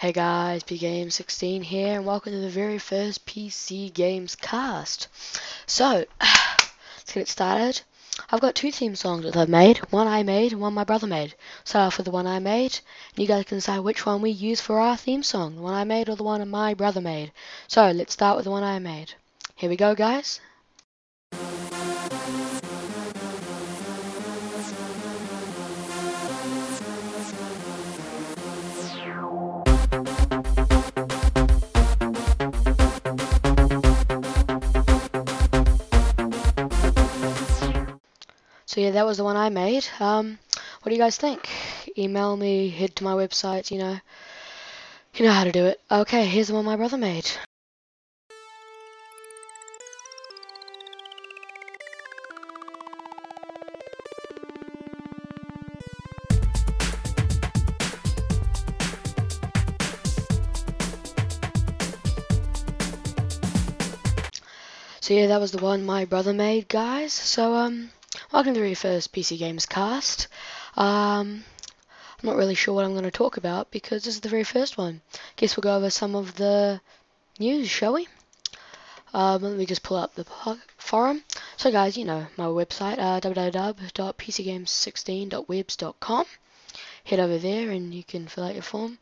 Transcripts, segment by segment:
Hey guys, PGame16 here, and welcome to the very first PC Games cast. So, let's get it started. I've got two theme songs that I've made, one I made and one my brother made. Start off with the one I made, and you guys can decide which one we use for our theme song, the one I made or the one my brother made. So, let's start with the one I made. Here we go, guys. Yeah, that was the one I made. Um, what do you guys think? Email me, head to my website, you know. You know how to do it. Okay, here's the one my brother made. So yeah, that was the one my brother made, guys. So um, welcome to the very first PC Games cast. Um, I'm not really sure what I'm going to talk about because this is the very first one. Guess we'll go over some of the news, shall we? Um, let me just pull up the forum. So guys, you know my website, uh, www.pcgames16.webs.com. Head over there and you can fill out your form.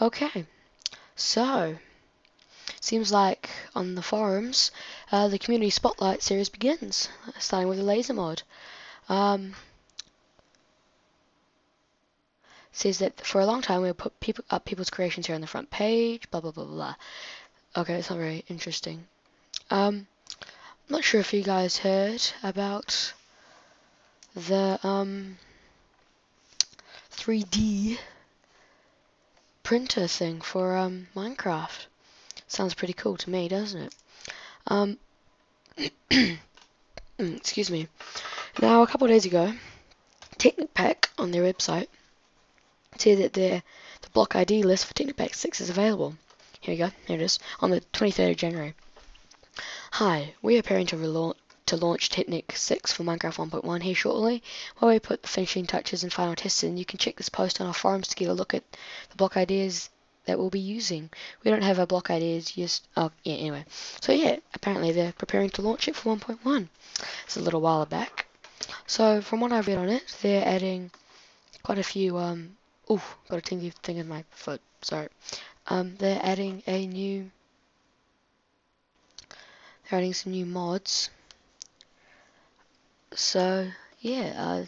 Okay, so seems like on the forums, uh, the community spotlight series begins, starting with the laser mod. Um, says that for a long time we'll put people up people's creations here on the front page, blah blah blah blah. Okay, it's not very interesting. Um, I'm not sure if you guys heard about the um 3D printer thing for um Minecraft. Sounds pretty cool to me, doesn't it? Um, excuse me. Now, a couple of days ago, Technic Pack on their website said that their the block ID list for Technic 6 is available. Here we go. Here it is. On the 23rd of January. Hi, we are preparing to to launch Technic 6 for Minecraft 1.1 here shortly. While we put the finishing touches and final tests in, you can check this post on our forums to get a look at the block IDs that we'll be using. We don't have our block IDs just oh yeah anyway. So yeah, apparently they're preparing to launch it for 1.1. It's a little while back. So from what I've read on it, they're adding quite a few um ooh, got a tingly thing in my foot, sorry. Um they're adding a new they're adding some new mods. So yeah, uh,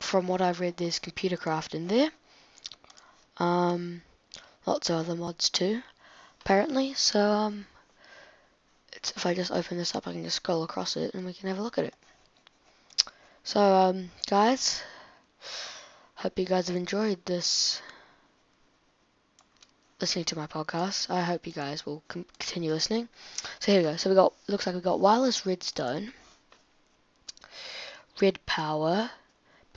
from what I've read there's computer craft in there. Um lots of other mods too, apparently. So um, if I just open this up, I can just scroll across it and we can have a look at it. So um, guys, hope you guys have enjoyed this listening to my podcast. I hope you guys will continue listening. So here we go. So we got looks like we got wireless redstone, red power,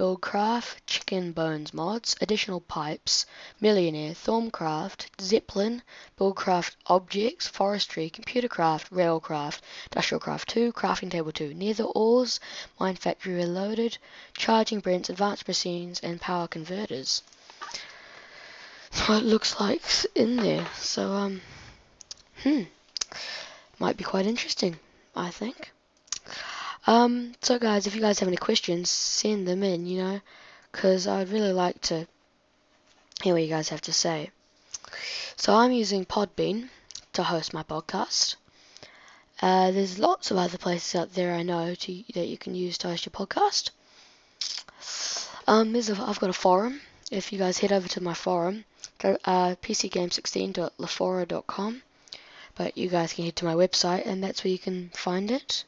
Buildcraft, Chicken Bones mods, additional pipes, Millionaire, Thaumcraft, Zeppelin, Buildcraft objects, Forestry, Computercraft, Railcraft, Industrialcraft 2, Crafting Table 2, Nether Ores, Mine Factory Reloaded, Charging Brents, Advanced Machines, and Power Converters. what it looks like in there. So, um, hmm, might be quite interesting, I think. Um, so guys, if you guys have any questions, send them in, you know, because I'd really like to hear what you guys have to say. So I'm using Podbean to host my podcast. Uh, there's lots of other places out there I know to, that you can use to host your podcast. Um, there's a, I've got a forum. If you guys head over to my forum, go uh, pcgame16.lefora.com. But you guys can head to my website, and that's where you can find it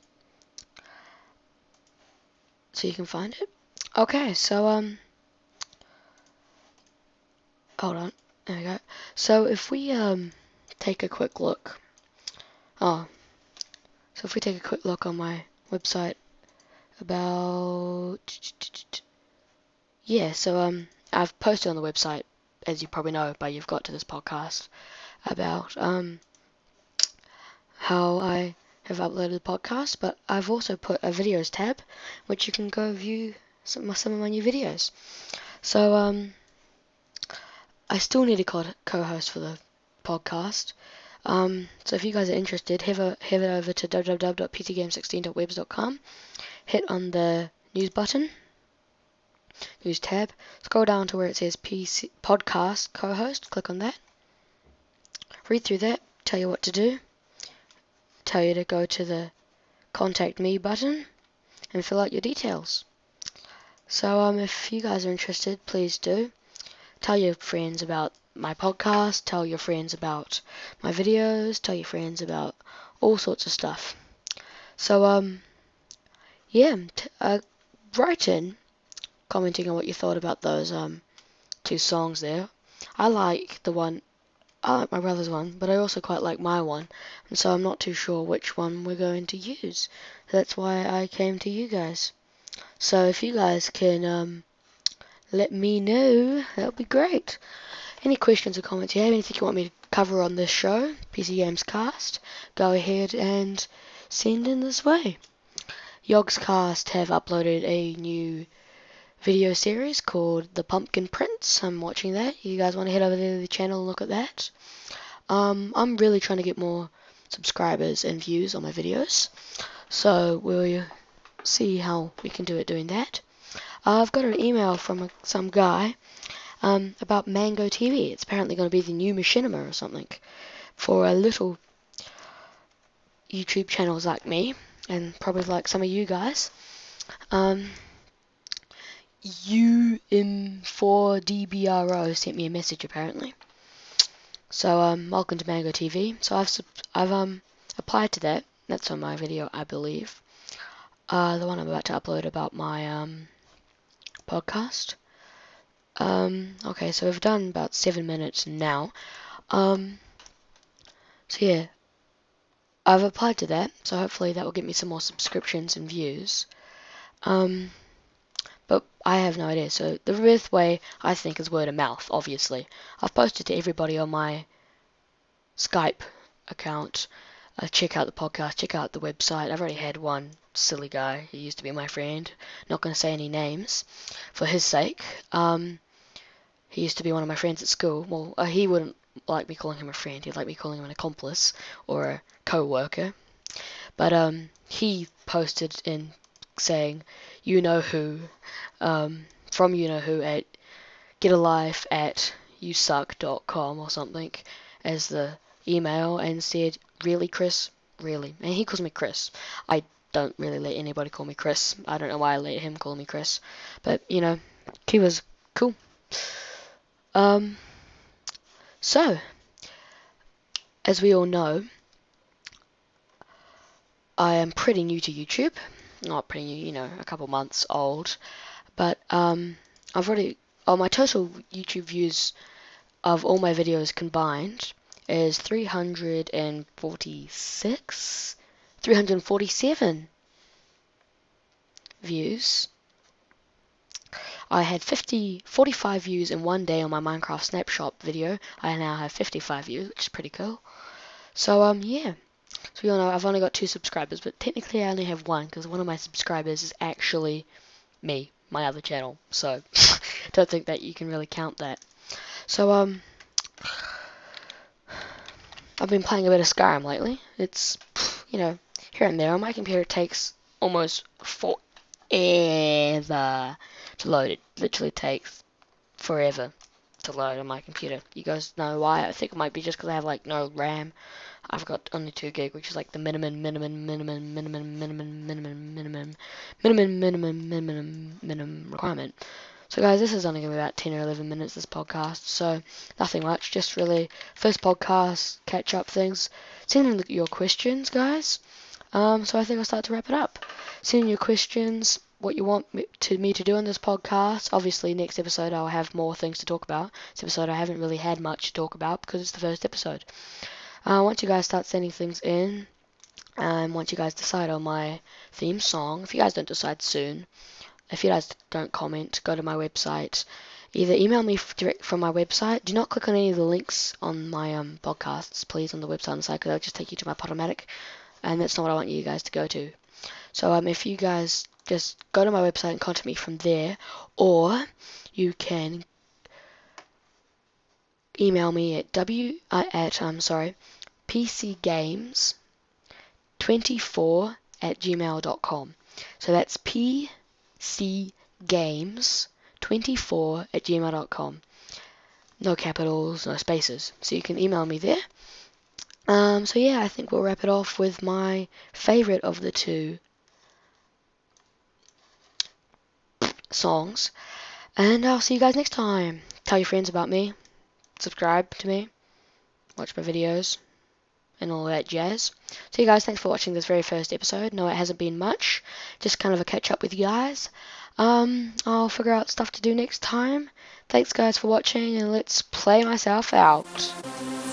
so you can find it. Okay, so um, hold on, there we go. So if we um take a quick look, oh, so if we take a quick look on my website about, yeah, so um, I've posted on the website, as you probably know, but you've got to this podcast about um how I have uploaded the podcast, but I've also put a videos tab, which you can go view some, some of my new videos. So, um, I still need a co-host for the podcast. Um, so if you guys are interested, head, a, head over to www.pcgame16.webs.com, hit on the news button, news tab, scroll down to where it says PC podcast co-host, click on that, read through that, tell you what to do, tell you to go to the contact me button and fill out your details. So um, if you guys are interested, please do. Tell your friends about my podcast, tell your friends about my videos, tell your friends about all sorts of stuff. So, um, yeah, uh, write in commenting on what you thought about those um, two songs there. I like the one, I like my brother's one, but I also quite like my one, and so I'm not too sure which one we're going to use. That's why I came to you guys. So if you guys can um, let me know, that would be great. Any questions or comments you have, anything you want me to cover on this show, PC Games Cast, go ahead and send in this way. Yogscast have uploaded a new video series called The Pumpkin Prince. I'm watching that. You guys want to head over to the channel and look at that. Um, I'm really trying to get more subscribers and views on my videos. So we'll see how we can do it doing that. Uh, I've got an email from a, some guy um, about Mango TV. It's apparently going to be the new machinima or something for a little YouTube channels like me and probably like some of you guys. Um, UM4DBRO sent me a message apparently. So um, welcome to Mango TV. So I've I've um applied to that. That's on my video, I believe. Uh, the one I'm about to upload about my um podcast. Um, okay, so we've done about seven minutes now. Um, so yeah, I've applied to that, so hopefully that will get me some more subscriptions and views. Um, I have no idea. So the best way I think is word of mouth. Obviously, I've posted to everybody on my Skype account. Uh, check out the podcast. Check out the website. I've already had one silly guy. He used to be my friend. Not going to say any names for his sake. Um, he used to be one of my friends at school. Well, uh, he wouldn't like me calling him a friend. He'd like me calling him an accomplice or a co-worker. But um, he posted in saying, "You know who," um, from you know who at get a life at yousuck.com or something as the email and said, "Really, Chris? Really?" And he calls me Chris. I don't really let anybody call me Chris. I don't know why I let him call me Chris, but you know, he was cool. Um, so, as we all know, I am pretty new to YouTube. Not pretty new, you know, a couple months old. But um, I've already, oh, my total YouTube views of all my videos combined is 346, 347 views. I had 50, 45 views in one day on my Minecraft snapshot video. I now have 55 views, which is pretty cool. So, um, yeah. So, you all know, I've only got two subscribers, but technically I only have one, because one of my subscribers is actually me, my other channel. So, don't think that you can really count that. So, um, I've been playing a bit of Skyrim lately. It's, you know, here and there. On my computer, it takes almost forever to load. It literally takes forever to load on my computer. You guys know why? I think it might be just because I have like no RAM. I've got only 2 gig, which is like the minimum, minimum, minimum, minimum, minimum, minimum, minimum, minimum, minimum, minimum, minimum requirement. So guys, this is only going to be about 10 or 11 minutes, this podcast, so nothing much, just really first podcast, catch up things. Send your questions, guys. Um, so I think I'll start to wrap it up. Send your questions, what you want me to, me to do in this podcast. Obviously, next episode I'll have more things to talk about. This episode I haven't really had much to talk about because it's the first episode. Uh, once you guys start sending things in, and once you guys decide on my theme song, if you guys don't decide soon, if you guys don't comment, go to my website. Either email me direct from my website. Do not click on any of the links on my um, podcasts, please, on the website on the site, because they'll just take you to my Podomatic, and that's not what I want you guys to go to. So um, if you guys just go to my website and contact me from there, or you can email me at w uh, at I'm sorry pcgames 24 at gmail.com. So that's pcgames 24 at gmail.com. No capitals, no spaces. So you can email me there. Um, so yeah, I think we'll wrap it off with my favorite of the two songs. And I'll see you guys next time. Tell your friends about me. Subscribe to me. Watch my videos. And all that jazz. So you guys, thanks for watching this very first episode. No, it hasn't been much. Just kind of a catch up with you guys. Um, I'll figure out stuff to do next time. Thanks guys for watching and let's play myself out.